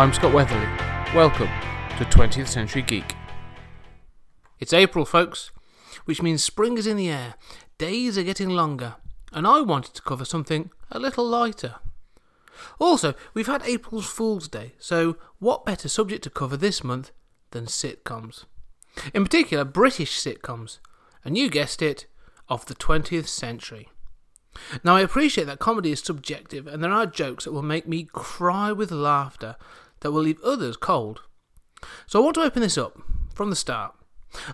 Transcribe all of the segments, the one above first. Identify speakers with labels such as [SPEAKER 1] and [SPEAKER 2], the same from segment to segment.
[SPEAKER 1] I'm Scott Weatherly. Welcome to 20th Century Geek. It's April, folks, which means spring is in the air, days are getting longer, and I wanted to cover something a little lighter. Also, we've had April's Fool's Day, so what better subject to cover this month than sitcoms? In particular, British sitcoms, and you guessed it, of the 20th century. Now, I appreciate that comedy is subjective, and there are jokes that will make me cry with laughter that will leave others cold. So, I want to open this up from the start.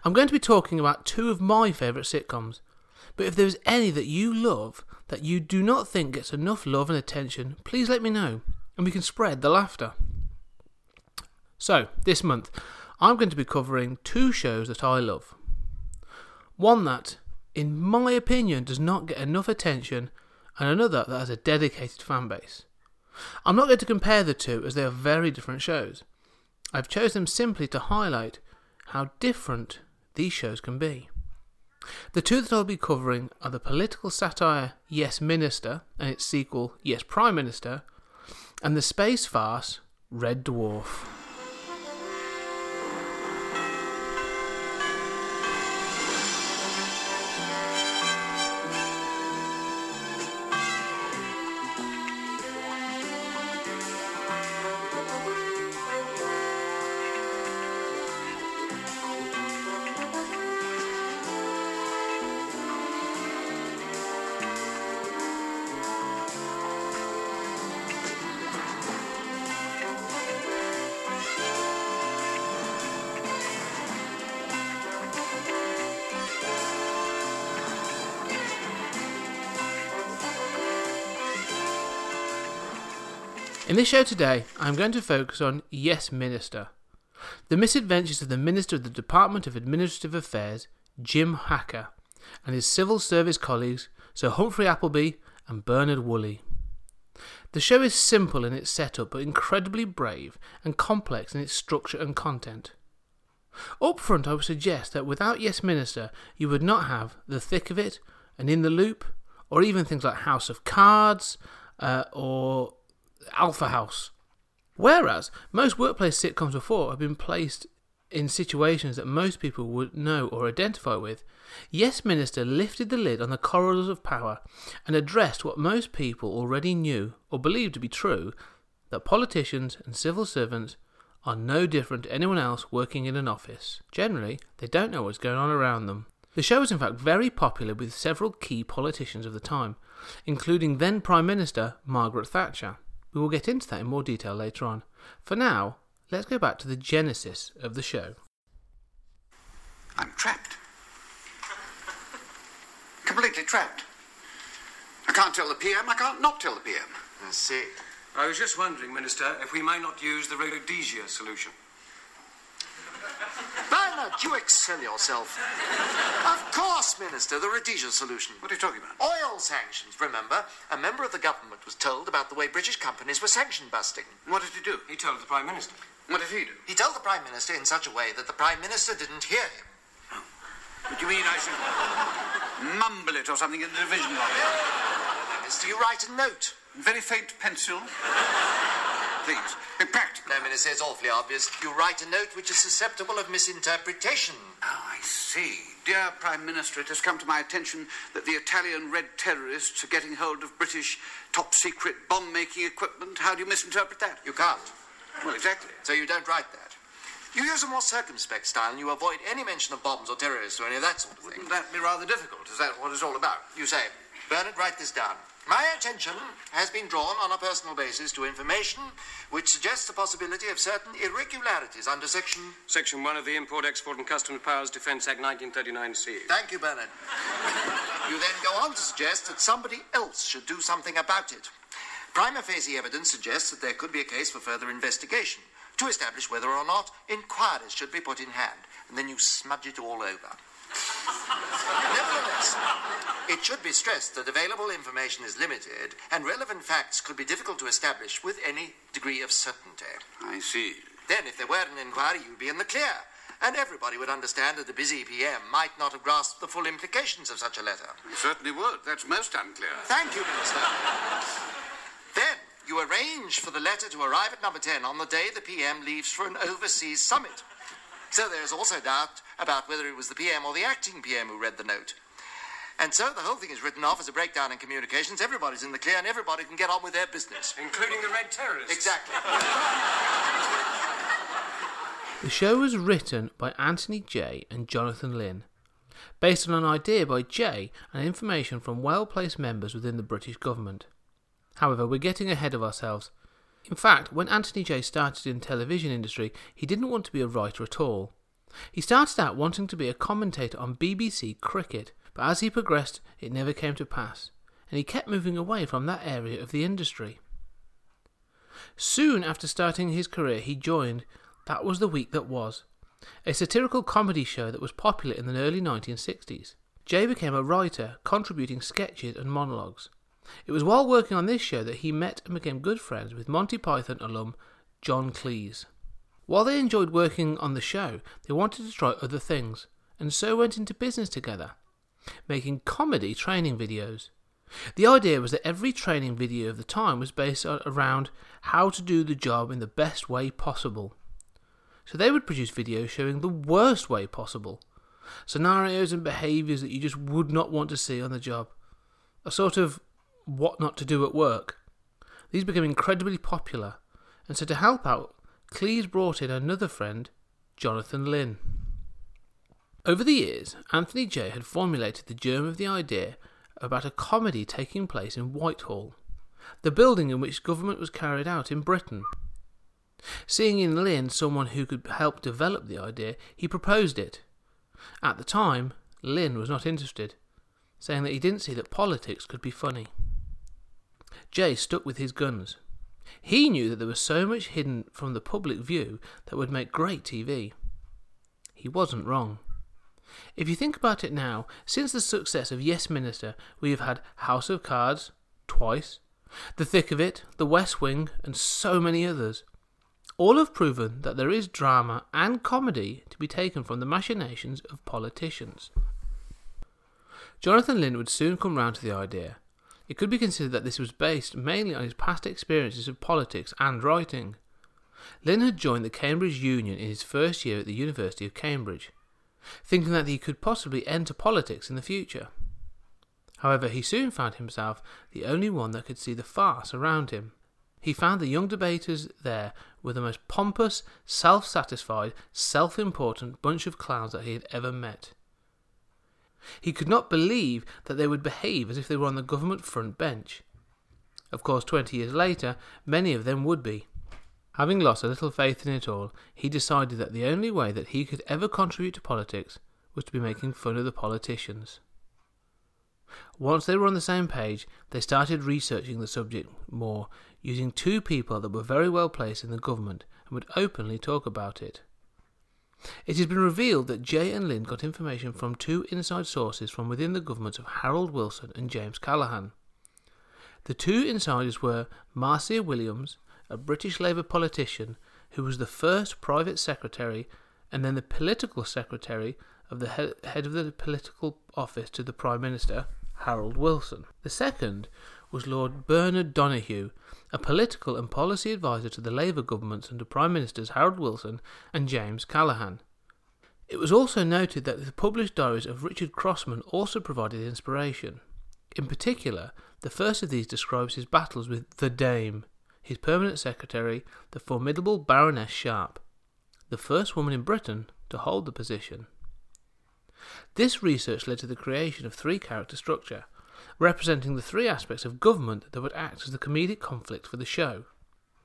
[SPEAKER 1] I'm going to be talking about two of my favourite sitcoms, but if there's any that you love that you do not think gets enough love and attention, please let me know, and we can spread the laughter. So, this month, I'm going to be covering two shows that I love. One that, in my opinion, does not get enough attention, and another that has a dedicated fan base. I'm not going to compare the two as they are very different shows. I've chosen them simply to highlight how different these shows can be. The two that I'll be covering are the political satire Yes Minister and its sequel Yes Prime Minister, and the space farce Red Dwarf. This show today, I'm going to focus on Yes Minister, the misadventures of the Minister of the Department of Administrative Affairs, Jim Hacker, and his civil service colleagues, Sir Humphrey Appleby and Bernard Woolley. The show is simple in its setup but incredibly brave and complex in its structure and content. Up front, I would suggest that without Yes Minister, you would not have The Thick of It and In the Loop, or even things like House of Cards uh, or Alpha House. Whereas most workplace sitcoms before have been placed in situations that most people would know or identify with, Yes Minister lifted the lid on the corridors of power and addressed what most people already knew or believed to be true that politicians and civil servants are no different to anyone else working in an office. Generally, they don't know what's going on around them. The show was in fact very popular with several key politicians of the time, including then Prime Minister Margaret Thatcher. We will get into that in more detail later on. For now, let's go back to the genesis of the show.
[SPEAKER 2] I'm trapped. Completely trapped. I can't tell the PM, I can't not tell the PM.
[SPEAKER 3] I see.
[SPEAKER 4] I was just wondering, Minister, if we might not use the Rhodesia solution.
[SPEAKER 2] You excel yourself. of course, Minister, the Rhodesia solution.
[SPEAKER 3] What are you talking about?
[SPEAKER 2] Oil sanctions, remember? A member of the government was told about the way British companies were sanction busting.
[SPEAKER 3] What did he do?
[SPEAKER 4] He told the Prime Minister.
[SPEAKER 3] What did he do?
[SPEAKER 2] He told the Prime Minister in such a way that the Prime Minister didn't hear him. Oh.
[SPEAKER 3] What do you mean I should mumble it or something in the division lobby?
[SPEAKER 2] Minister, you write a note.
[SPEAKER 3] Very faint pencil. Please, be practical.
[SPEAKER 2] No, Minister, it's awfully obvious. You write a note which is susceptible of misinterpretation.
[SPEAKER 3] Oh, I see. Dear Prime Minister, it has come to my attention that the Italian red terrorists are getting hold of British top secret bomb making equipment. How do you misinterpret that?
[SPEAKER 2] You can't.
[SPEAKER 3] Well, exactly.
[SPEAKER 2] So you don't write that. You use a more circumspect style and you avoid any mention of bombs or terrorists or any of that sort of thing.
[SPEAKER 3] Wouldn't that be rather difficult? Is that what it's all about?
[SPEAKER 2] You say, Bernard, write this down. My attention has been drawn on a personal basis to information which suggests the possibility of certain irregularities under Section.
[SPEAKER 4] Section 1 of the Import, Export and Customs Powers Defence Act 1939C.
[SPEAKER 2] Thank you, Bernard. you then go on to suggest that somebody else should do something about it. Prima facie evidence suggests that there could be a case for further investigation to establish whether or not inquiries should be put in hand, and then you smudge it all over. Nevertheless, it should be stressed that available information is limited and relevant facts could be difficult to establish with any degree of certainty.
[SPEAKER 3] I see.
[SPEAKER 2] Then, if there were an inquiry, you'd be in the clear, and everybody would understand that the busy PM might not have grasped the full implications of such a letter.
[SPEAKER 3] You certainly would. That's most unclear.
[SPEAKER 2] Thank you, Minister. then, You arrange for the letter to arrive at number 10 on the day the PM leaves for an overseas summit. So there is also doubt about whether it was the PM or the acting PM who read the note. And so the whole thing is written off as a breakdown in communications. Everybody's in the clear and everybody can get on with their business.
[SPEAKER 4] Including the Red Terrorists.
[SPEAKER 2] Exactly.
[SPEAKER 1] The show was written by Anthony Jay and Jonathan Lynn, based on an idea by Jay and information from well placed members within the British government. However, we're getting ahead of ourselves. In fact, when Anthony Jay started in the television industry, he didn't want to be a writer at all. He started out wanting to be a commentator on BBC cricket, but as he progressed, it never came to pass, and he kept moving away from that area of the industry. Soon after starting his career, he joined That Was the Week That Was, a satirical comedy show that was popular in the early 1960s. Jay became a writer, contributing sketches and monologues. It was while working on this show that he met and became good friends with Monty Python alum John Cleese. While they enjoyed working on the show, they wanted to try other things, and so went into business together, making comedy training videos. The idea was that every training video of the time was based around how to do the job in the best way possible. So they would produce videos showing the worst way possible, scenarios and behaviours that you just would not want to see on the job. A sort of what not to do at work. These became incredibly popular, and so to help out, Cleese brought in another friend, Jonathan Lynn. Over the years, Anthony Jay had formulated the germ of the idea about a comedy taking place in Whitehall, the building in which government was carried out in Britain. Seeing in Lynn someone who could help develop the idea, he proposed it. At the time, Lynn was not interested, saying that he didn't see that politics could be funny. Jay stuck with his guns. He knew that there was so much hidden from the public view that would make great TV. He wasn't wrong. If you think about it now, since the success of Yes Minister, we have had House of Cards, twice, The Thick of It, The West Wing, and so many others. All have proven that there is drama and comedy to be taken from the machinations of politicians. Jonathan Lynn would soon come round to the idea. It could be considered that this was based mainly on his past experiences of politics and writing. Lynn had joined the Cambridge Union in his first year at the University of Cambridge thinking that he could possibly enter politics in the future. However, he soon found himself the only one that could see the farce around him. He found the young debaters there were the most pompous, self satisfied, self important bunch of clowns that he had ever met. He could not believe that they would behave as if they were on the government front bench. Of course, twenty years later, many of them would be. Having lost a little faith in it all, he decided that the only way that he could ever contribute to politics was to be making fun of the politicians. Once they were on the same page, they started researching the subject more, using two people that were very well placed in the government and would openly talk about it. It has been revealed that Jay and Lynn got information from two inside sources from within the governments of Harold Wilson and James Callaghan. The two insiders were Marcia Williams a British Labour politician who was the first private secretary and then the political secretary of the head of the political office to the Prime Minister, Harold Wilson. The second was Lord Bernard Donoughue, a political and policy adviser to the Labour governments under Prime Ministers Harold Wilson and James Callaghan. It was also noted that the published diaries of Richard Crossman also provided inspiration. In particular, the first of these describes his battles with the Dame, his permanent secretary, the formidable Baroness Sharp, the first woman in Britain to hold the position. This research led to the creation of three character structure, representing the three aspects of government that would act as the comedic conflict for the show.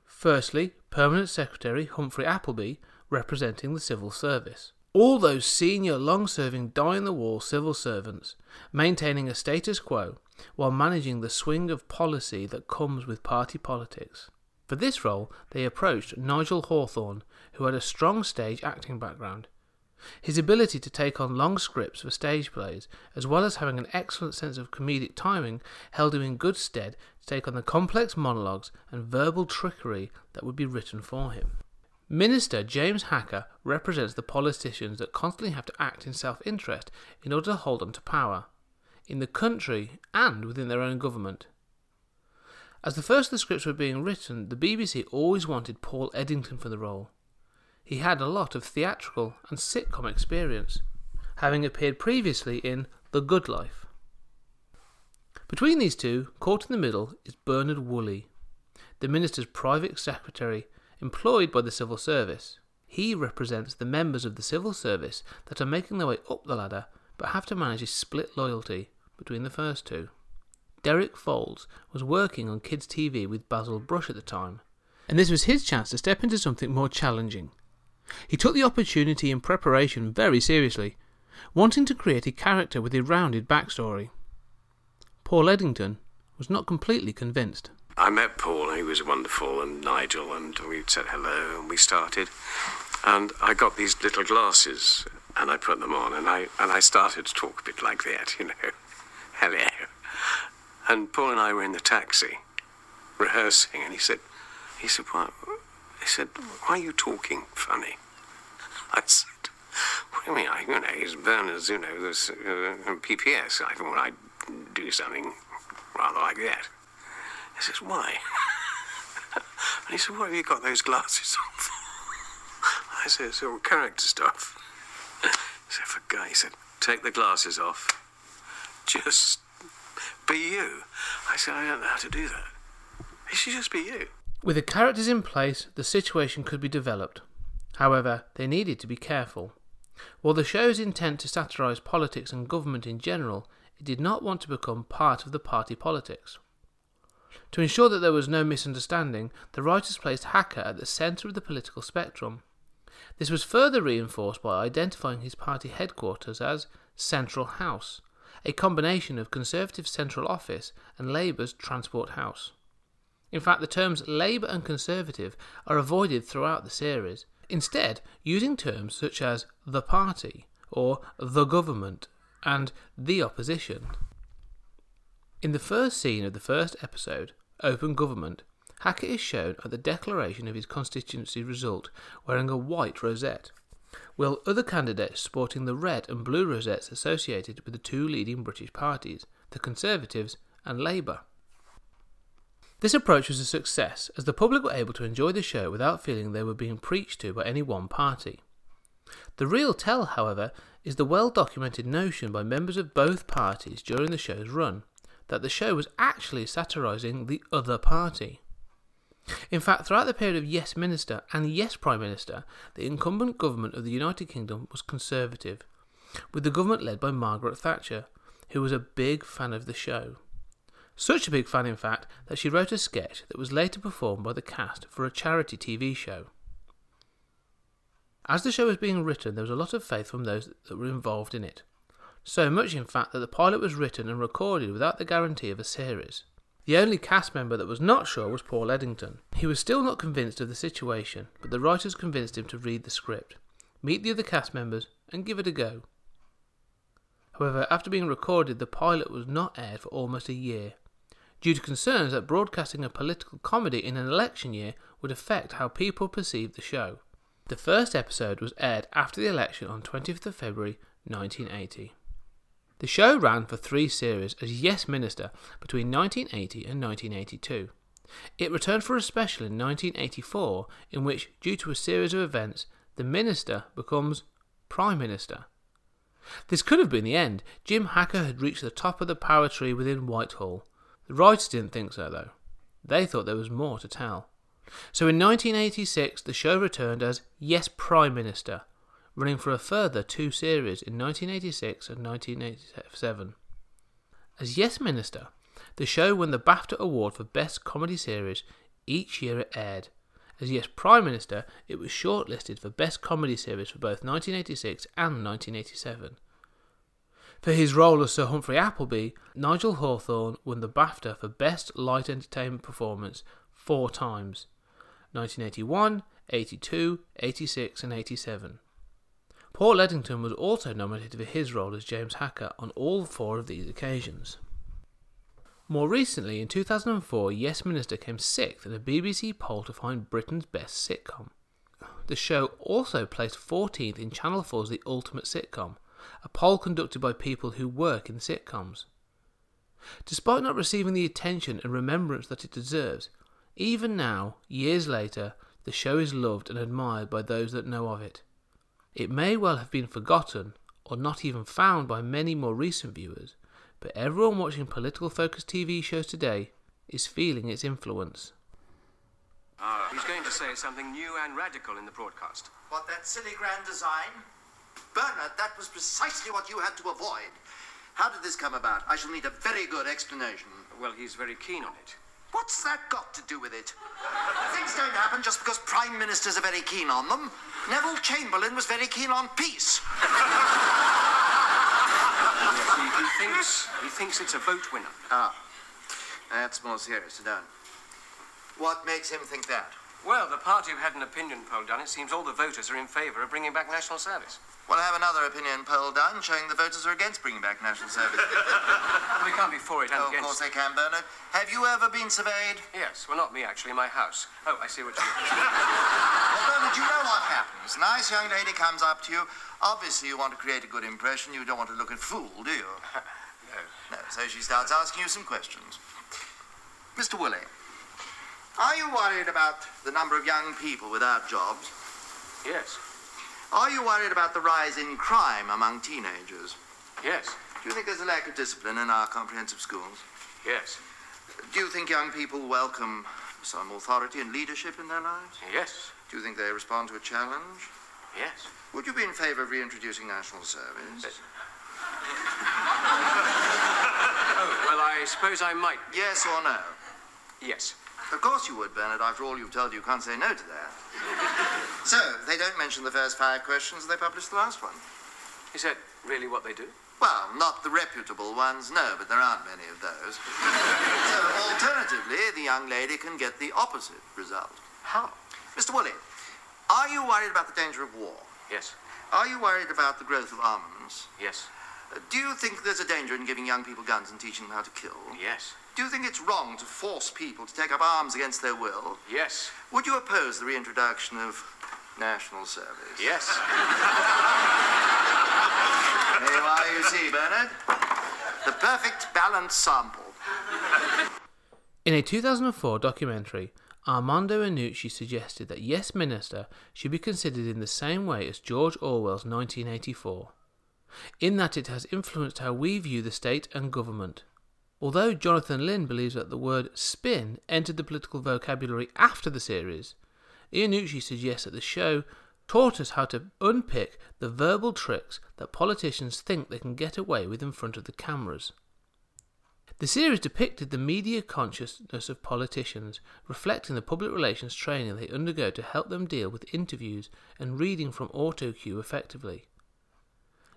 [SPEAKER 1] Firstly, Permanent Secretary Humphrey Appleby, representing the civil service. All those senior, long serving, die in the wall civil servants, maintaining a status quo while managing the swing of policy that comes with party politics. For this role, they approached Nigel Hawthorne, who had a strong stage acting background. His ability to take on long scripts for stage plays, as well as having an excellent sense of comedic timing, held him in good stead to take on the complex monologues and verbal trickery that would be written for him. Minister James Hacker represents the politicians that constantly have to act in self interest in order to hold on to power in the country and within their own government. As the first of the scripts were being written, the BBC always wanted Paul Eddington for the role. He had a lot of theatrical and sitcom experience, having appeared previously in The Good Life. Between these two, caught in the middle, is Bernard Woolley, the minister's private secretary employed by the civil service. He represents the members of the civil service that are making their way up the ladder but have to manage a split loyalty between the first two. Derek Fowlds was working on kids' TV with Basil Brush at the time, and this was his chance to step into something more challenging. He took the opportunity in preparation very seriously, wanting to create a character with a rounded backstory. Paul Eddington was not completely convinced.
[SPEAKER 5] I met Paul, he was wonderful, and Nigel, and we said hello, and we started. And I got these little glasses, and I put them on, and I and I started to talk a bit like that, you know, hello. And Paul and I were in the taxi, rehearsing, and he said, he said, what? He said, why are you talking funny? I said, what do you mean? I, you know, he's Berners, you know, this, uh, PPS. I thought I'd do something rather like that. He says, why? and he said, why have you got those glasses on for? I said, it's all character stuff. He said, for guy, he said, take the glasses off. Just be you. I said, I don't know how to do that. He should just be you.
[SPEAKER 1] With the characters in place, the situation could be developed. However, they needed to be careful. While the show's intent to satirise politics and government in general, it did not want to become part of the party politics. To ensure that there was no misunderstanding, the writers placed Hacker at the centre of the political spectrum. This was further reinforced by identifying his party headquarters as Central House, a combination of Conservative Central Office and Labour's Transport House. In fact, the terms Labour and Conservative are avoided throughout the series, instead, using terms such as the party or the government and the opposition. In the first scene of the first episode, Open Government, Hacker is shown at the declaration of his constituency result wearing a white rosette, while other candidates sporting the red and blue rosettes associated with the two leading British parties, the Conservatives and Labour. This approach was a success, as the public were able to enjoy the show without feeling they were being preached to by any one party. The real tell, however, is the well documented notion by members of both parties during the show's run that the show was actually satirising the other party. In fact, throughout the period of Yes Minister and Yes Prime Minister, the incumbent government of the United Kingdom was Conservative, with the government led by Margaret Thatcher, who was a big fan of the show. Such a big fan, in fact, that she wrote a sketch that was later performed by the cast for a charity TV show. As the show was being written, there was a lot of faith from those that were involved in it. So much, in fact, that the pilot was written and recorded without the guarantee of a series. The only cast member that was not sure was Paul Eddington. He was still not convinced of the situation, but the writers convinced him to read the script, meet the other cast members, and give it a go. However, after being recorded, the pilot was not aired for almost a year, due to concerns that broadcasting a political comedy in an election year would affect how people perceived the show. The first episode was aired after the election on 20th of February 1980. The show ran for three series as Yes Minister between 1980 and 1982. It returned for a special in 1984 in which, due to a series of events, the Minister becomes Prime Minister. This could have been the end. Jim Hacker had reached the top of the power tree within Whitehall. The writers didn't think so, though. They thought there was more to tell. So in 1986, the show returned as Yes Prime Minister, running for a further two series in 1986 and 1987. As Yes Minister, the show won the BAFTA Award for Best Comedy Series each year it aired. As Yes Prime Minister, it was shortlisted for Best Comedy Series for both 1986 and 1987. For his role as Sir Humphrey Appleby, Nigel Hawthorne won the BAFTA for Best Light Entertainment Performance four times 1981, 82, 86, and 87. Paul Eddington was also nominated for his role as James Hacker on all four of these occasions. More recently, in 2004, Yes Minister came sixth in a BBC poll to find Britain's best sitcom. The show also placed 14th in Channel 4's The Ultimate Sitcom, a poll conducted by people who work in sitcoms. Despite not receiving the attention and remembrance that it deserves, even now, years later, the show is loved and admired by those that know of it. It may well have been forgotten or not even found by many more recent viewers, but everyone watching political focused TV shows today is feeling its influence.
[SPEAKER 4] Ah, he's going to say something new and radical in the broadcast.
[SPEAKER 2] What, that silly grand design? Bernard, that was precisely what you had to avoid. How did this come about? I shall need a very good explanation.
[SPEAKER 4] Well, he's very keen on it.
[SPEAKER 2] What's that got to do with it? Things don't happen just because prime ministers are very keen on them. Neville Chamberlain was very keen on peace.
[SPEAKER 4] He, he thinks he thinks it's a vote winner.
[SPEAKER 2] Ah, that's more serious, Don. What makes him think that?
[SPEAKER 4] Well, the party have had an opinion poll done. It seems all the voters are in favour of bringing back national service.
[SPEAKER 2] Well, I have another opinion poll done showing the voters are against bringing back national service.
[SPEAKER 4] Well, we can't be for it and
[SPEAKER 2] oh, of course they can, Bernard. Have you ever been surveyed?
[SPEAKER 4] Yes, well, not me actually, my house. Oh, I see what you mean.
[SPEAKER 2] Well, Bernard, you know what happens. Nice young lady comes up to you. Obviously, you want to create a good impression. You don't want to look a fool, do you?
[SPEAKER 4] no.
[SPEAKER 2] No, so she starts asking you some questions. Mr. Woolley, are you worried about the number of young people without jobs?
[SPEAKER 4] Yes,
[SPEAKER 2] Are you worried about the rise in crime among teenagers?
[SPEAKER 4] yes,
[SPEAKER 2] Do you think there's a lack of discipline in our comprehensive schools?
[SPEAKER 4] yes,
[SPEAKER 2] Do you think young people welcome some authority and leadership in their lives?
[SPEAKER 4] yes,
[SPEAKER 2] Do you think they respond to a challenge?
[SPEAKER 4] yes.
[SPEAKER 2] Would you be in favor of reintroducing national service?
[SPEAKER 4] Oh, well, I suppose I might.
[SPEAKER 2] Yes or no?
[SPEAKER 4] Yes.
[SPEAKER 2] Of course you would, Bernard. After all you've told you, you can't say no to that. So, they don't mention the first five questions, they publish the last one.
[SPEAKER 4] Is that really what they do?
[SPEAKER 2] Well, not the reputable ones, no, but there aren't many of those. so, alternatively, the young lady can get the opposite result.
[SPEAKER 4] How?
[SPEAKER 2] Mr. Woolley, are you worried about the danger of war?
[SPEAKER 4] Yes,
[SPEAKER 2] Are you worried about the growth of armaments?
[SPEAKER 4] yes,
[SPEAKER 2] Uh, Do you think there's a danger in giving young people guns and teaching them how to kill?
[SPEAKER 4] yes,
[SPEAKER 2] Do you think it's wrong to force people to take up arms against their will?
[SPEAKER 4] yes,
[SPEAKER 2] Would you oppose the reintroduction of national service?
[SPEAKER 4] yes.
[SPEAKER 2] There you are, you see, Bernard. The perfect balanced sample.
[SPEAKER 1] In a 2004 documentary, Armando Iannucci suggested that Yes Minister should be considered in the same way as George Orwell's 1984, in that it has influenced how we view the state and government. Although Jonathan Lynn believes that the word spin entered the political vocabulary after the series, Iannucci suggests that the show taught us how to unpick the verbal tricks that politicians think they can get away with in front of the cameras. The series depicted the media consciousness of politicians, reflecting the public relations training they undergo to help them deal with interviews and reading from auto cue effectively.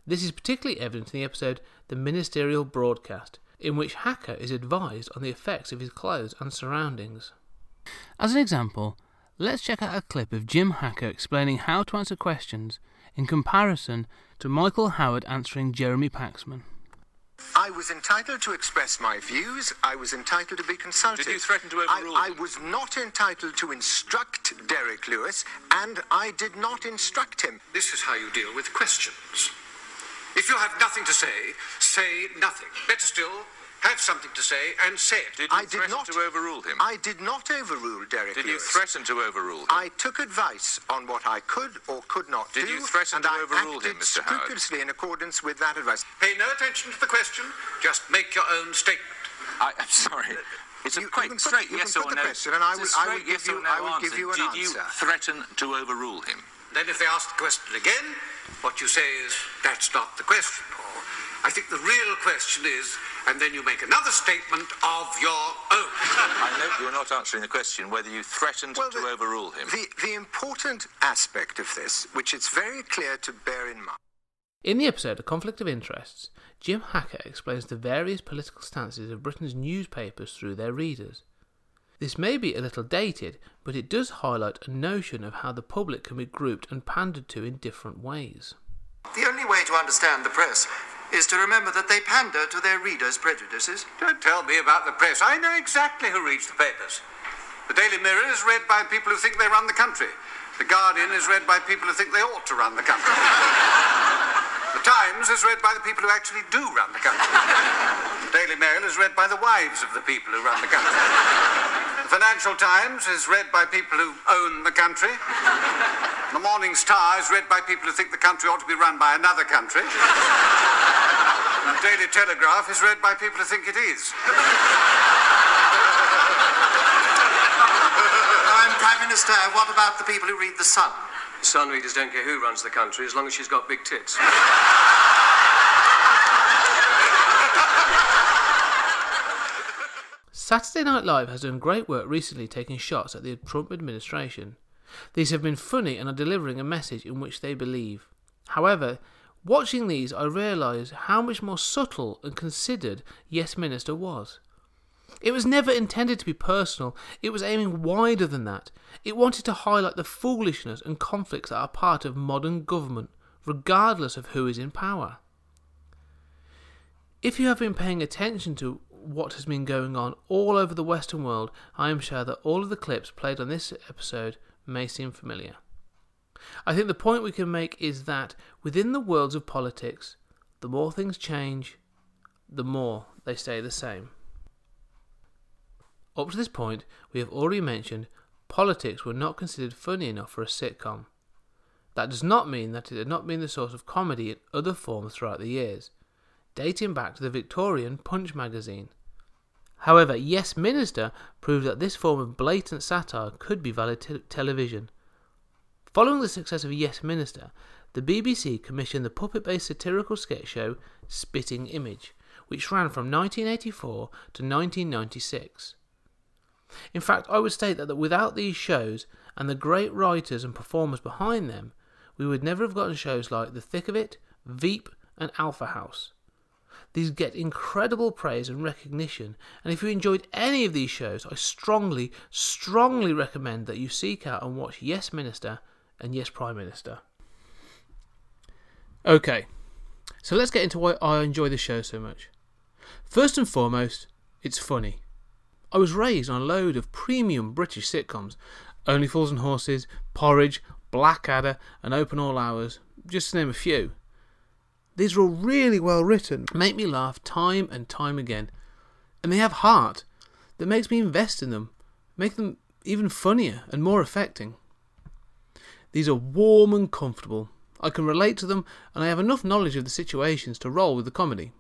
[SPEAKER 1] This is particularly evident in the episode The Ministerial Broadcast, in which Hacker is advised on the effects of his clothes and surroundings. As an example, let's check out a clip of Jim Hacker explaining how to answer questions in comparison to Michael Howard answering Jeremy Paxman.
[SPEAKER 6] I was entitled to express my views. I was entitled to be consulted.
[SPEAKER 7] Did you threaten to
[SPEAKER 6] I-
[SPEAKER 7] overrule
[SPEAKER 6] I,
[SPEAKER 7] them?
[SPEAKER 6] was not entitled to instruct Derek Lewis, and I did not instruct him.
[SPEAKER 3] This is how you deal with questions. If you have nothing to say, say nothing. Better still, have something to say and say it.
[SPEAKER 7] Did you
[SPEAKER 6] I did
[SPEAKER 7] threaten
[SPEAKER 6] not
[SPEAKER 7] to overrule him?
[SPEAKER 6] I did not overrule Derek
[SPEAKER 7] Did you
[SPEAKER 6] Lewis.
[SPEAKER 7] threaten to overrule him?
[SPEAKER 6] I took advice on what I could or could not
[SPEAKER 7] Did
[SPEAKER 6] do,
[SPEAKER 7] you threaten
[SPEAKER 6] and
[SPEAKER 7] to
[SPEAKER 6] I
[SPEAKER 7] overrule
[SPEAKER 6] acted
[SPEAKER 7] him, Mr. Howard?
[SPEAKER 6] scrupulously in accordance with that advice.
[SPEAKER 3] Pay no attention to the question, just make your own statement.
[SPEAKER 7] I, am sorry. It's a
[SPEAKER 6] You- you
[SPEAKER 7] quite
[SPEAKER 6] can put-
[SPEAKER 7] straight
[SPEAKER 6] you can
[SPEAKER 7] yes
[SPEAKER 6] put
[SPEAKER 7] or
[SPEAKER 6] the
[SPEAKER 7] no.
[SPEAKER 6] question and I
[SPEAKER 7] It's
[SPEAKER 6] will- I will
[SPEAKER 7] straight
[SPEAKER 6] give
[SPEAKER 7] yes
[SPEAKER 6] you-
[SPEAKER 7] no
[SPEAKER 6] I will give
[SPEAKER 7] answer.
[SPEAKER 6] you an
[SPEAKER 7] Did you threaten to overrule him?
[SPEAKER 3] Then if they ask the question again, what you say is, that's not the question. Or, I think the real question is, and then you make another statement of your own.
[SPEAKER 7] I note you're not answering the question whether you threatened
[SPEAKER 6] Well,
[SPEAKER 7] to
[SPEAKER 6] the-
[SPEAKER 7] overrule him.
[SPEAKER 6] The, the important aspect of this, which it's very clear to bear in mind,
[SPEAKER 1] In the episode A Conflict of Interests, Jim Hacker explains the various political stances of Britain's newspapers through their readers. This may be a little dated, but it does highlight a notion of how the public can be grouped and pandered to in different ways.
[SPEAKER 2] The only way to understand the press is to remember that they pander to their readers' prejudices.
[SPEAKER 3] Don't tell me about the press. I know exactly who reads the papers. The Daily Mirror is read by people who think they run the country. The Guardian is read by people who think they ought to run the country. The Times is read by the people who actually do run the country. The Daily Mail is read by the wives of the people who run the country. The Financial Times is read by people who own the country. The Morning Star is read by people who think the country ought to be run by another country. The Daily Telegraph is read by people who think it is.
[SPEAKER 2] I'm Prime Minister. What about the people who read The Sun?
[SPEAKER 4] Sun readers don't care who runs the country as long as she's got big tits.
[SPEAKER 1] Saturday Night Live has done great work recently taking shots at the Trump administration. These have been funny and are delivering a message in which they believe. However, watching these, I realised how much more subtle and considered Yes Minister was. It was never intended to be personal, it was aiming wider than that. It wanted to highlight the foolishness and conflicts that are part of modern government, regardless of who is in power. If you have been paying attention to what has been going on all over the Western world, I am sure that all of the clips played on this episode may seem familiar. I think the point we can make is that within the worlds of politics, the more things change, the more they stay the same. Up to this point, we have already mentioned politics were not considered funny enough for a sitcom. That does not mean that it had not been the source of comedy in other forms throughout the years, dating back to the Victorian Punch magazine. However, Yes Minister proved that this form of blatant satire could be valid te- television. Following the success of Yes Minister, the BBC commissioned the puppet based satirical sketch show Spitting Image, which ran from 1984 to 1996. In fact, I would state that, that without these shows and the great writers and performers behind them, we would never have gotten shows like The Thick of It, Veep, and Alpha House. These get incredible praise and recognition, and if you enjoyed any of these shows, I strongly, strongly recommend that you seek out and watch Yes Minister and Yes Prime Minister. Okay, so let's get into why I enjoy the show so much. First and foremost, it's funny. I was raised on a load of premium British sitcoms Only Fools and Horses, Porridge, Blackadder, and Open All Hours, just to name a few. These are all really well written, make me laugh time and time again, and they have heart that makes me invest in them, make them even funnier and more affecting. These are warm and comfortable. I can relate to them, and I have enough knowledge of the situations to roll with the comedy.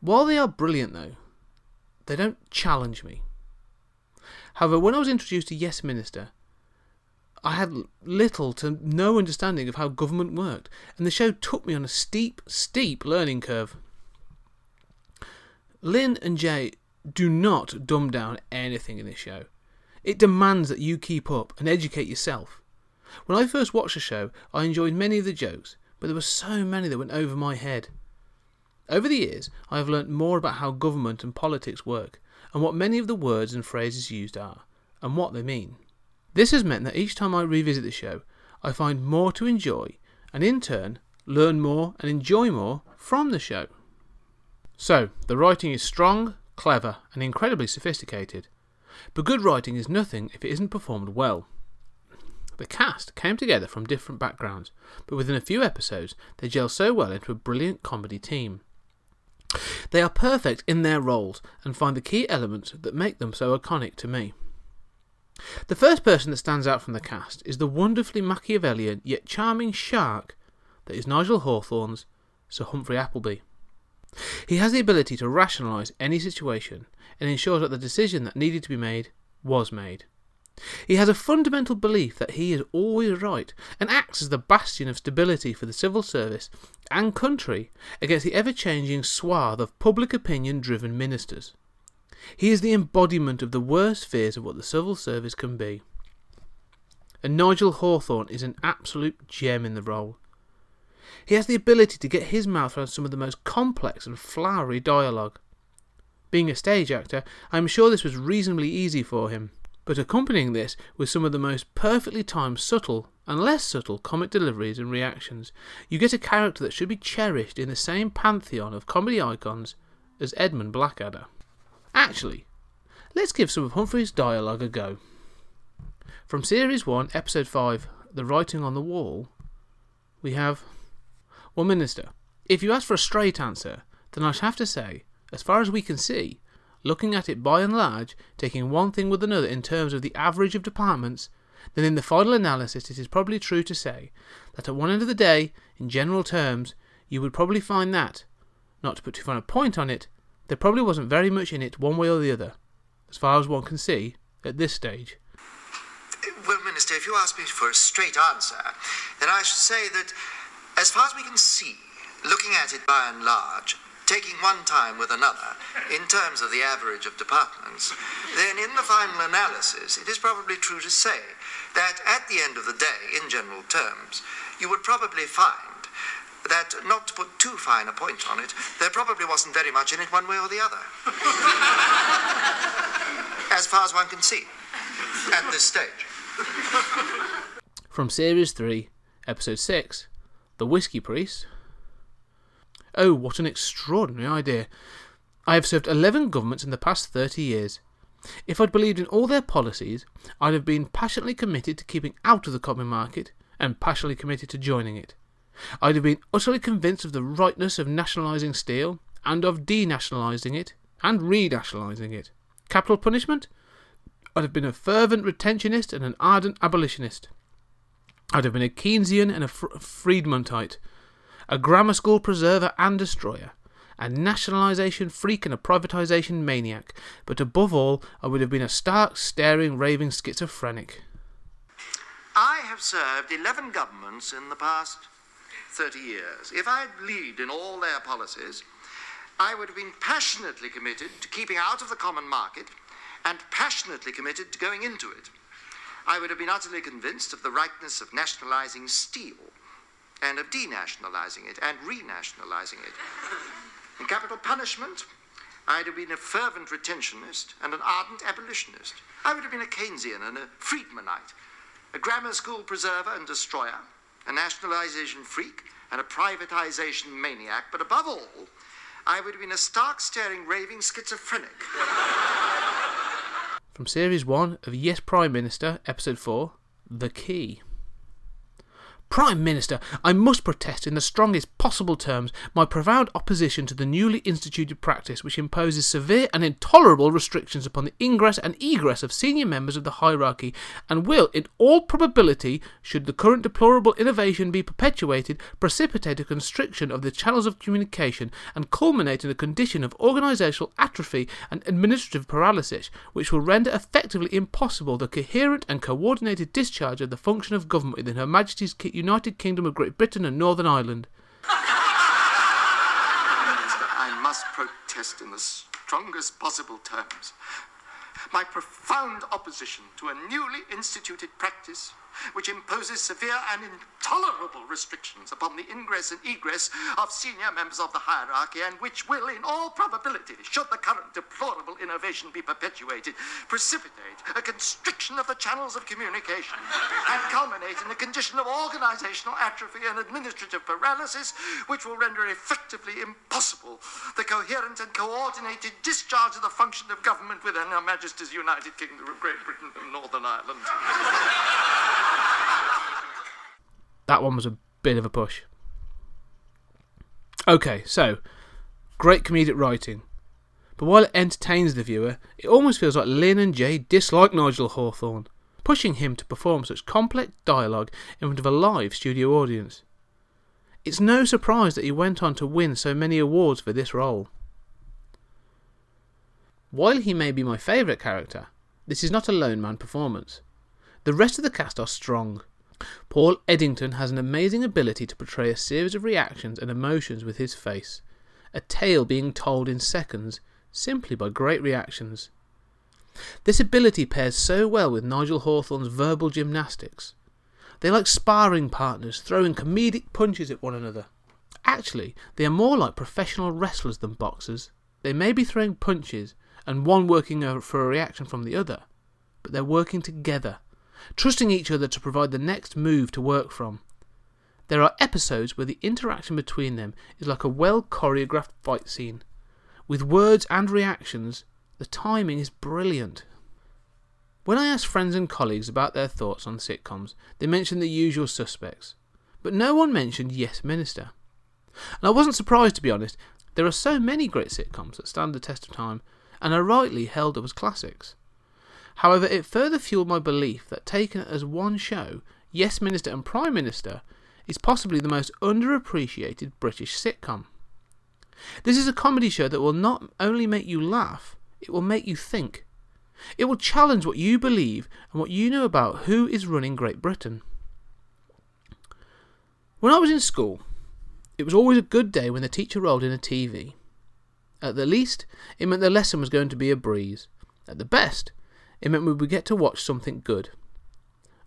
[SPEAKER 1] While they are brilliant, though, they don't challenge me. However, when I was introduced to Yes Minister, I had little to no understanding of how government worked, and the show took me on a steep, steep learning curve. Lynn and Jay do not dumb down anything in this show. It demands that you keep up and educate yourself. When I first watched the show, I enjoyed many of the jokes, but there were so many that went over my head. Over the years, I have learnt more about how government and politics work, and what many of the words and phrases used are, and what they mean. This has meant that each time I revisit the show, I find more to enjoy, and in turn, learn more and enjoy more from the show. So, the writing is strong, clever, and incredibly sophisticated. But good writing is nothing if it isn't performed well. The cast came together from different backgrounds, but within a few episodes, they gel so well into a brilliant comedy team. They are perfect in their roles and find the key elements that make them so iconic to me. The first person that stands out from the cast is the wonderfully Machiavellian yet charming shark that is Nigel Hawthorne's Sir Humphrey Appleby. He has the ability to rationalise any situation and ensures that the decision that needed to be made was made. He has a fundamental belief that he is always right and acts as the bastion of stability for the civil service and country against the ever changing swath of public opinion driven ministers. He is the embodiment of the worst fears of what the civil service can be. And Nigel Hawthorne is an absolute gem in the role. He has the ability to get his mouth around some of the most complex and flowery dialogue. Being a stage actor, I am sure this was reasonably easy for him, but accompanying this with some of the most perfectly timed subtle and less subtle comic deliveries and reactions, you get a character that should be cherished in the same pantheon of comedy icons as Edmund Blackadder. Actually, let's give some of Humphrey's dialogue a go. From Series 1, Episode 5, The Writing on the Wall, we have Well, Minister, if you ask for a straight answer, then I should have to say, as far as we can see, looking at it by and large, taking one thing with another in terms of the average of departments, then in the final analysis it is probably true to say that at one end of the day, in general terms, you would probably find that, not to put too fine a point on it, there probably wasn't very much in it one way or the other, as far as one can see at this stage.
[SPEAKER 2] Well, Minister, if you ask me for a straight answer, then I should say that, as far as we can see, looking at it by and large, taking one time with another, in terms of the average of departments, then in the final analysis, it is probably true to say that at the end of the day, in general terms, you would probably find that, not to put too fine a point on it, there probably wasn't very much in it one way or the other. as far as one can see, at this stage.
[SPEAKER 1] From Series 3, Episode 6, The Whiskey Priest. Oh, what an extraordinary idea! I have served 11 governments in the past 30 years. If I'd believed in all their policies, I'd have been passionately committed to keeping out of the common market and passionately committed to joining it. I'd have been utterly convinced of the rightness of nationalising steel and of denationalising it and renationalising it. Capital punishment? I'd have been a fervent retentionist and an ardent abolitionist. I'd have been a Keynesian and a Fr- Friedmanite, a grammar school preserver and destroyer, a nationalisation freak and a privatisation maniac, but above all, I would have been a stark, staring, raving schizophrenic.
[SPEAKER 2] I have served 11 governments in the past 30 years. If I'd believed in all their policies, I would have been passionately committed to keeping out of the common market and passionately committed to going into it. I would have been utterly convinced of the rightness of nationalising steel and of denationalising it and renationalising it. In capital punishment, I'd have been a fervent retentionist and an ardent abolitionist. I would have been a Keynesian and a Friedmanite, a grammar school preserver and destroyer, a nationalisation freak and a privatisation maniac, but above all, I would have been a stark, staring, raving schizophrenic.
[SPEAKER 1] From Series 1 of Yes Prime Minister, Episode 4, The Key. Prime Minister, I must protest in the strongest possible terms my profound opposition to the newly instituted practice which imposes severe and intolerable restrictions upon the ingress and egress of senior members of the hierarchy, and will, in all probability, should the current deplorable innovation be perpetuated, precipitate a constriction of the channels of communication and culminate in a condition of organisational atrophy and administrative paralysis, which will render effectively impossible the coherent and coordinated discharge of the function of government within Her Majesty's United Kingdom of Great Britain and Northern Ireland.
[SPEAKER 2] I must protest in the strongest possible terms my profound opposition to a newly instituted practice which imposes severe and intolerable restrictions upon the ingress and egress of senior members of the hierarchy and which will, in all probability, should the current deplorable innovation be perpetuated, precipitate a constriction of the channels of communication and culminate in a condition of organizational atrophy and administrative paralysis which will render effectively impossible the coherent and coordinated discharge of the function of government within Her Majesty's United Kingdom of Great Britain and Northern Ireland.
[SPEAKER 1] That one was a bit of a push. Okay, so, great comedic writing. But while it entertains the viewer, it almost feels like Lynn and Jay dislike Nigel Hawthorne, pushing him to perform such complex dialogue in front of a live studio audience. It's no surprise that he went on to win so many awards for this role. While he may be my favourite character, this is not a lone man performance. The rest of the cast are strong. Paul Eddington has an amazing ability to portray a series of reactions and emotions with his face, a tale being told in seconds simply by great reactions. This ability pairs so well with Nigel Hawthorne's verbal gymnastics. They're like sparring partners throwing comedic punches at one another. Actually, they are more like professional wrestlers than boxers. They may be throwing punches and one working for a reaction from the other, but they're working together trusting each other to provide the next move to work from. There are episodes where the interaction between them is like a well choreographed fight scene. With words and reactions, the timing is brilliant. When I asked friends and colleagues about their thoughts on sitcoms, they mentioned the usual suspects, but no one mentioned Yes Minister. And I wasn't surprised, to be honest. There are so many great sitcoms that stand the test of time and are rightly held up as classics. However, it further fueled my belief that taken as one show, Yes Minister and Prime Minister is possibly the most underappreciated British sitcom. This is a comedy show that will not only make you laugh, it will make you think. It will challenge what you believe and what you know about who is running Great Britain. When I was in school, it was always a good day when the teacher rolled in a TV. At the least, it meant the lesson was going to be a breeze. At the best, it meant we would get to watch something good.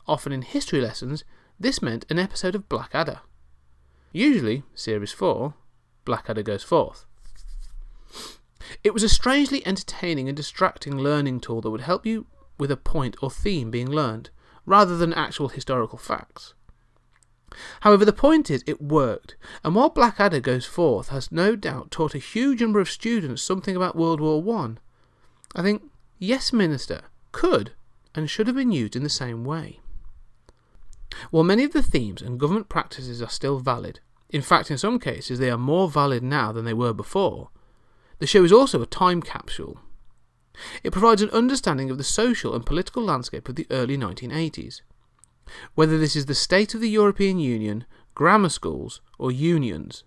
[SPEAKER 1] Often in history lessons, this meant an episode of Blackadder. Usually, Series 4, Blackadder goes forth. It was a strangely entertaining and distracting learning tool that would help you with a point or theme being learned, rather than actual historical facts. However, the point is, it worked, and while Blackadder Goes Forth has no doubt taught a huge number of students something about World War One, I, I think Yes Minister could and should have been used in the same way. While many of the themes and government practices are still valid, in fact, in some cases they are more valid now than they were before, the show is also a time capsule. It provides an understanding of the social and political landscape of the early 1980s whether this is the state of the European Union, grammar schools, or unions.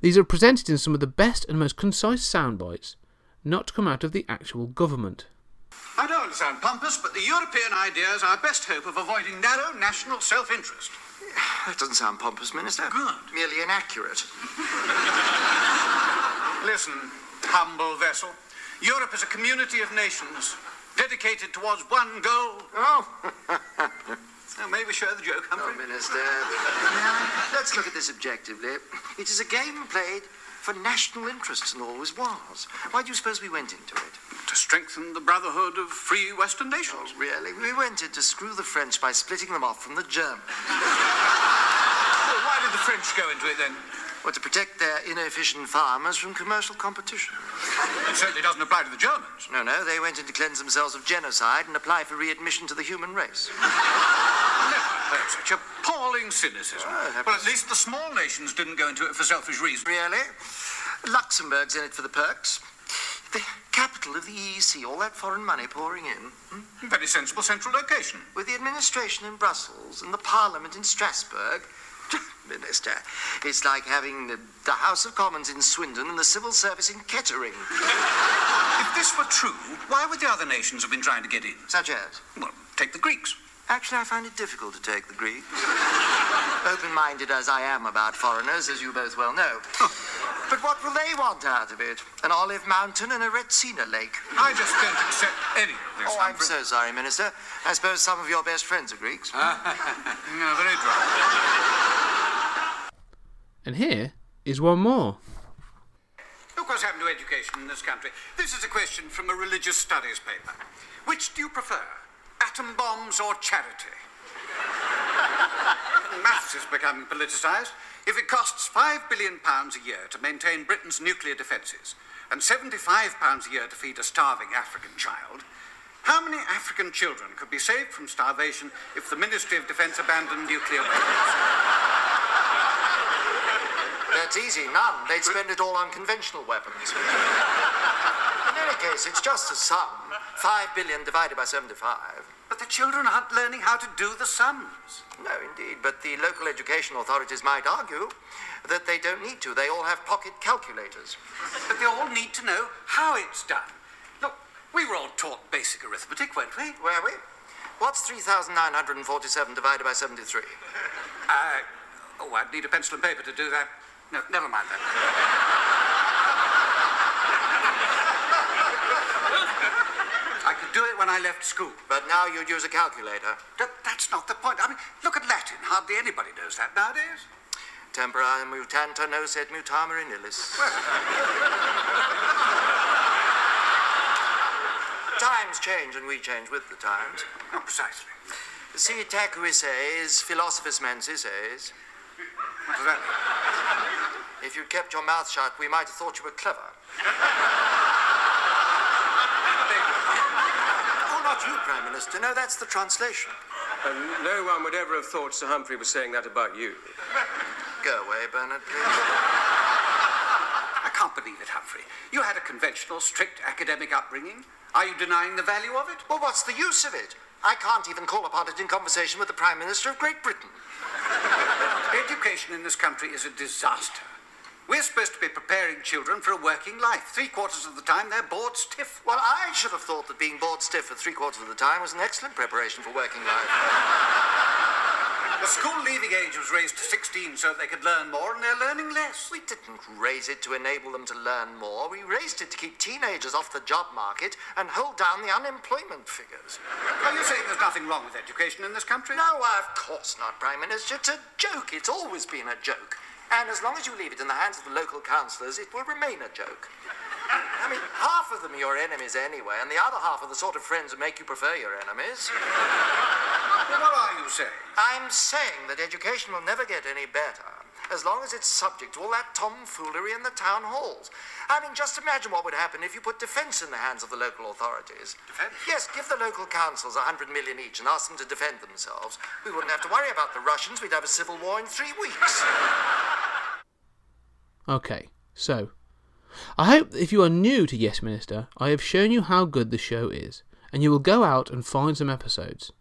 [SPEAKER 1] These are presented in some of the best and most concise sound bites, not come out of the actual government.
[SPEAKER 3] I don't sound pompous, but the European idea is our best hope of avoiding narrow national self interest.
[SPEAKER 2] That doesn't sound pompous, Minister.
[SPEAKER 3] Good.
[SPEAKER 2] Merely inaccurate.
[SPEAKER 3] Listen, humble vessel. Europe is a community of nations dedicated towards one goal.
[SPEAKER 2] Oh.
[SPEAKER 3] Now, may we share the joke, Humphrey?
[SPEAKER 2] Oh, Minister. Now, let's look at this objectively. It is a game played for national interests and always was. Why do you suppose we went into it?
[SPEAKER 3] To strengthen the brotherhood of free Western nations.
[SPEAKER 2] Oh, really? We went in to screw the French by splitting them off from the Germans.
[SPEAKER 3] Well, why did the French go into it then?
[SPEAKER 2] Well, to protect their inefficient farmers from commercial competition.
[SPEAKER 3] It certainly doesn't apply to the Germans.
[SPEAKER 2] No, no, they went in to cleanse themselves of genocide and apply for readmission to the human race.
[SPEAKER 3] Never heard such appalling cynicism.
[SPEAKER 2] Oh,
[SPEAKER 3] well, at least the small nations didn't go into it for selfish reasons.
[SPEAKER 2] Really? Luxembourg's in it for the perks. The capital of the EEC, all that foreign money pouring in. hmm?
[SPEAKER 3] Very sensible central location.
[SPEAKER 2] With the administration in Brussels and the parliament in Strasbourg. Minister, it's like having the, the House of Commons in Swindon and the civil service in Kettering.
[SPEAKER 3] If this were true, why would the other nations have been trying to get in?
[SPEAKER 2] Such as?
[SPEAKER 3] Well, take the Greeks.
[SPEAKER 2] Actually, I find it difficult to take the Greeks. Open minded as I am about foreigners, as you both well know. But what will they want out of it? An olive mountain and a Retsina lake.
[SPEAKER 3] I just don't accept any of this.
[SPEAKER 2] Oh, I'm
[SPEAKER 3] Humphrey.
[SPEAKER 2] so sorry, Minister. I suppose some of your best friends are Greeks.
[SPEAKER 3] Ah, no, very dry.
[SPEAKER 1] And here is one more.
[SPEAKER 3] Look what's happened to education in this country. This is a question from a religious studies paper. Which do you prefer, atom bombs or charity? Maths is becoming politicised. If it costs £5 billion a year to maintain Britain's nuclear defences and £75 a year to feed a starving African child, how many African children could be saved from starvation if the Ministry of Defence abandoned nuclear weapons?
[SPEAKER 2] That's easy, none. They'd spend it all on conventional weapons. In any case, it's just a sum. Five billion divided by 75.
[SPEAKER 3] But the children aren't learning how to do the sums.
[SPEAKER 2] No, indeed, but the local education authorities might argue that they don't need to. They all have pocket calculators.
[SPEAKER 3] But they all need to know how it's done. Look, we were all taught basic arithmetic, weren't we?
[SPEAKER 2] Were we? What's 3,947 divided by 73?
[SPEAKER 3] Uh, oh, I'd need a pencil and paper to do that. No, never mind that. I could do it when I left school.
[SPEAKER 2] But now you'd use a calculator.
[SPEAKER 3] That, that's not the point. I mean, look at Latin. Hardly anybody knows that nowadays.
[SPEAKER 2] Tempora mutantur nos et mutamur in illis. times change and we change with the times.
[SPEAKER 3] Oh, precisely.
[SPEAKER 2] Si tacuisses, philosophus mansisses.
[SPEAKER 3] What does that mean?
[SPEAKER 2] If you'd kept your mouth shut, we might have thought you were clever. Oh, not you, Prime Minister. No, that's the translation.
[SPEAKER 5] And no one would ever have thought Sir Humphrey was saying that about you.
[SPEAKER 2] go away, Bernard, please?
[SPEAKER 3] I can't believe it, Humphrey. You had a conventional, strict academic upbringing. Are you denying the value of it?
[SPEAKER 2] Well, what's the use of it? I can't even call upon it in conversation with the Prime Minister of Great Britain.
[SPEAKER 3] Education in this country is a disaster. We're supposed to be preparing children for a working life. Three quarters of the time, they're bored stiff.
[SPEAKER 2] Well, I should have thought that being bored stiff for three quarters of the time was an excellent preparation for working life.
[SPEAKER 3] The school leaving age was raised to 16 so that they could learn more, and they're learning less.
[SPEAKER 2] We didn't raise it to enable them to learn more. We raised it to keep teenagers off the job market and hold down the unemployment figures.
[SPEAKER 3] Are you saying there's nothing wrong with education in this country?
[SPEAKER 2] No, of course not, Prime Minister. It's a joke. It's always been a joke. And as long as you leave it in the hands of the local councillors, it will remain a joke. I mean, half of them are your enemies anyway, and the other half are the sort of friends who make you prefer your enemies.
[SPEAKER 3] Well, what are you saying?
[SPEAKER 2] I'm saying that education will never get any better as long as it's subject to all that tomfoolery in the town halls. I mean, just imagine what would happen if you put defence in the hands of the local authorities.
[SPEAKER 3] Defence?
[SPEAKER 2] Yes, give the local councils a hundred million each and ask them to defend themselves. We wouldn't have to worry about the Russians. We'd have a civil war in three weeks.
[SPEAKER 1] Okay, so I hope that if you are new to Yes Minister, I have shown you how good the show is, and you will go out and find some episodes.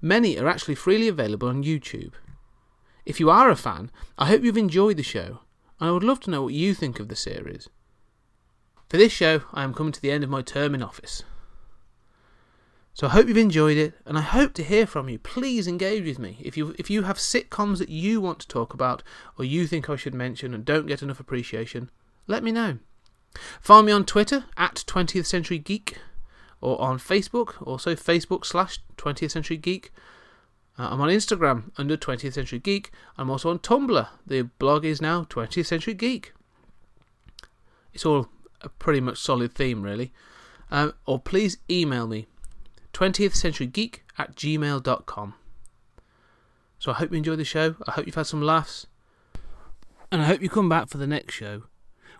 [SPEAKER 1] Many are actually freely available on YouTube. If you are a fan, I hope you've enjoyed the show, and I would love to know what you think of the series. For this show, I am coming to the end of my term in office. So I hope you've enjoyed it, and I hope to hear from you. Please engage with me. If you if you have sitcoms that you want to talk about, or you think I should mention and don't get enough appreciation, let me know. Find me on Twitter at 20th Century Geek, or on Facebook, also Facebook slash 20th Century Geek. Uh, I'm on Instagram under 20th Century Geek. I'm also on Tumblr. The blog is now 20th Century Geek. It's all a pretty much solid theme, really. Um, or please email me 20th Century Geek at gmail.com. So I hope you enjoyed the show. I hope you've had some laughs. And I hope you come back for the next show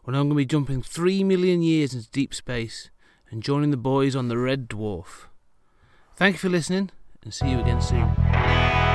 [SPEAKER 1] when I'm going to be jumping 3 million years into deep space and joining the boys on the Red Dwarf. Thank you for listening and see you again soon. Yeah.